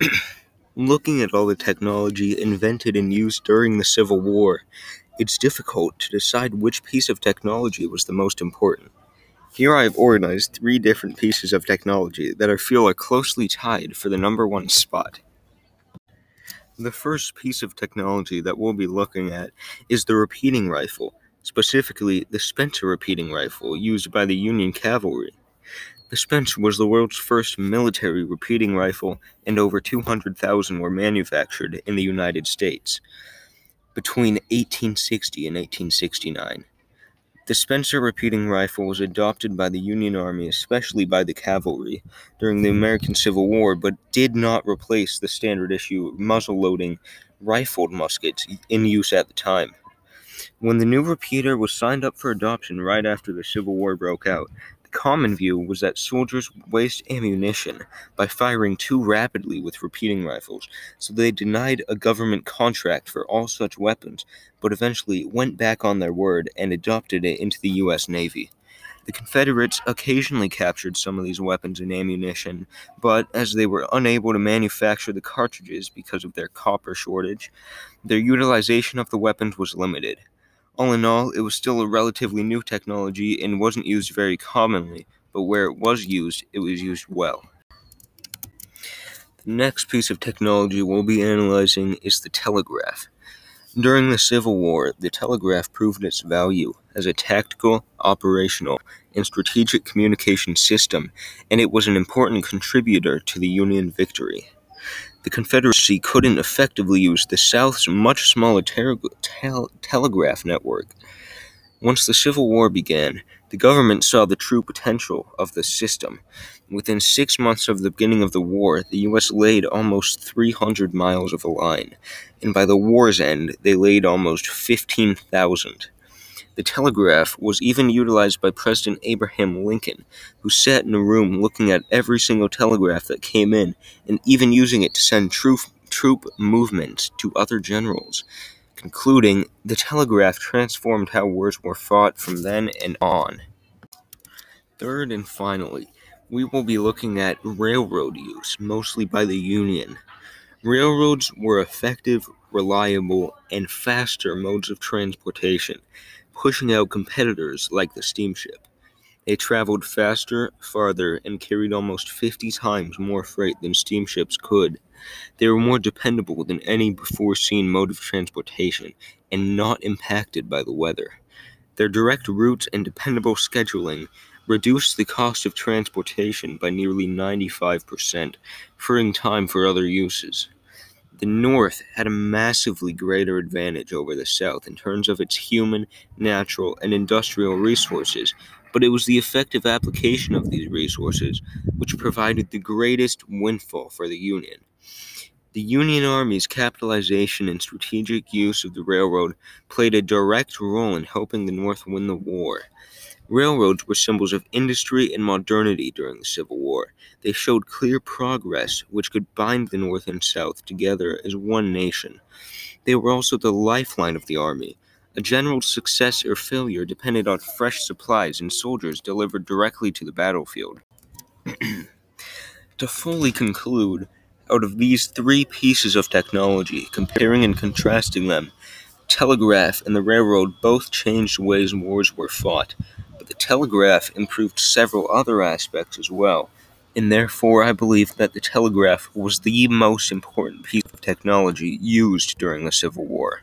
Looking at all the technology invented and used during the Civil War, it's difficult to decide which piece of technology was the most important. Here I have organized three different pieces of technology that I feel are closely tied for the number one spot. The first piece of technology that we'll be looking at is the repeating rifle, specifically the Spencer repeating rifle used by the Union cavalry. The Spencer was the world's first military repeating rifle, and over 200,000 were manufactured in the United States between 1860 and 1869. The Spencer repeating rifle was adopted by the Union Army, especially by the cavalry, during the American Civil War, but did not replace the standard issue muzzle loading rifled muskets in use at the time. When the new repeater was signed up for adoption right after the Civil War broke out, common view was that soldiers waste ammunition by firing too rapidly with repeating rifles, so they denied a government contract for all such weapons, but eventually went back on their word and adopted it into the U.S. Navy. The Confederates occasionally captured some of these weapons and ammunition, but as they were unable to manufacture the cartridges because of their copper shortage, their utilization of the weapons was limited. All in all, it was still a relatively new technology and wasn't used very commonly, but where it was used, it was used well. The next piece of technology we'll be analyzing is the telegraph. During the Civil War, the telegraph proved its value as a tactical, operational, and strategic communication system, and it was an important contributor to the Union victory the Confederacy couldn't effectively use the South's much smaller telegraph network. Once the Civil War began, the government saw the true potential of the system. Within six months of the beginning of the war, the U.S. laid almost 300 miles of a line, and by the war's end, they laid almost 15,000. The telegraph was even utilized by President Abraham Lincoln, who sat in a room looking at every single telegraph that came in and even using it to send troop, troop movements to other generals. Concluding, the telegraph transformed how wars were fought from then and on. Third and finally, we will be looking at railroad use, mostly by the Union. Railroads were effective, reliable, and faster modes of transportation pushing out competitors like the steamship. They traveled faster, farther, and carried almost 50 times more freight than steamships could. They were more dependable than any before seen mode of transportation and not impacted by the weather. Their direct routes and dependable scheduling reduced the cost of transportation by nearly 95%, freeing time for other uses. The North had a massively greater advantage over the South in terms of its human, natural, and industrial resources, but it was the effective application of these resources which provided the greatest windfall for the Union. The Union Army's capitalization and strategic use of the railroad played a direct role in helping the North win the war. Railroads were symbols of industry and modernity during the Civil War. They showed clear progress which could bind the North and South together as one nation. They were also the lifeline of the Army. A general's success or failure depended on fresh supplies and soldiers delivered directly to the battlefield. to fully conclude, out of these three pieces of technology, comparing and contrasting them, telegraph and the railroad both changed the ways wars were fought but the telegraph improved several other aspects as well, and therefore I believe that the telegraph was the most important piece of technology used during the Civil War.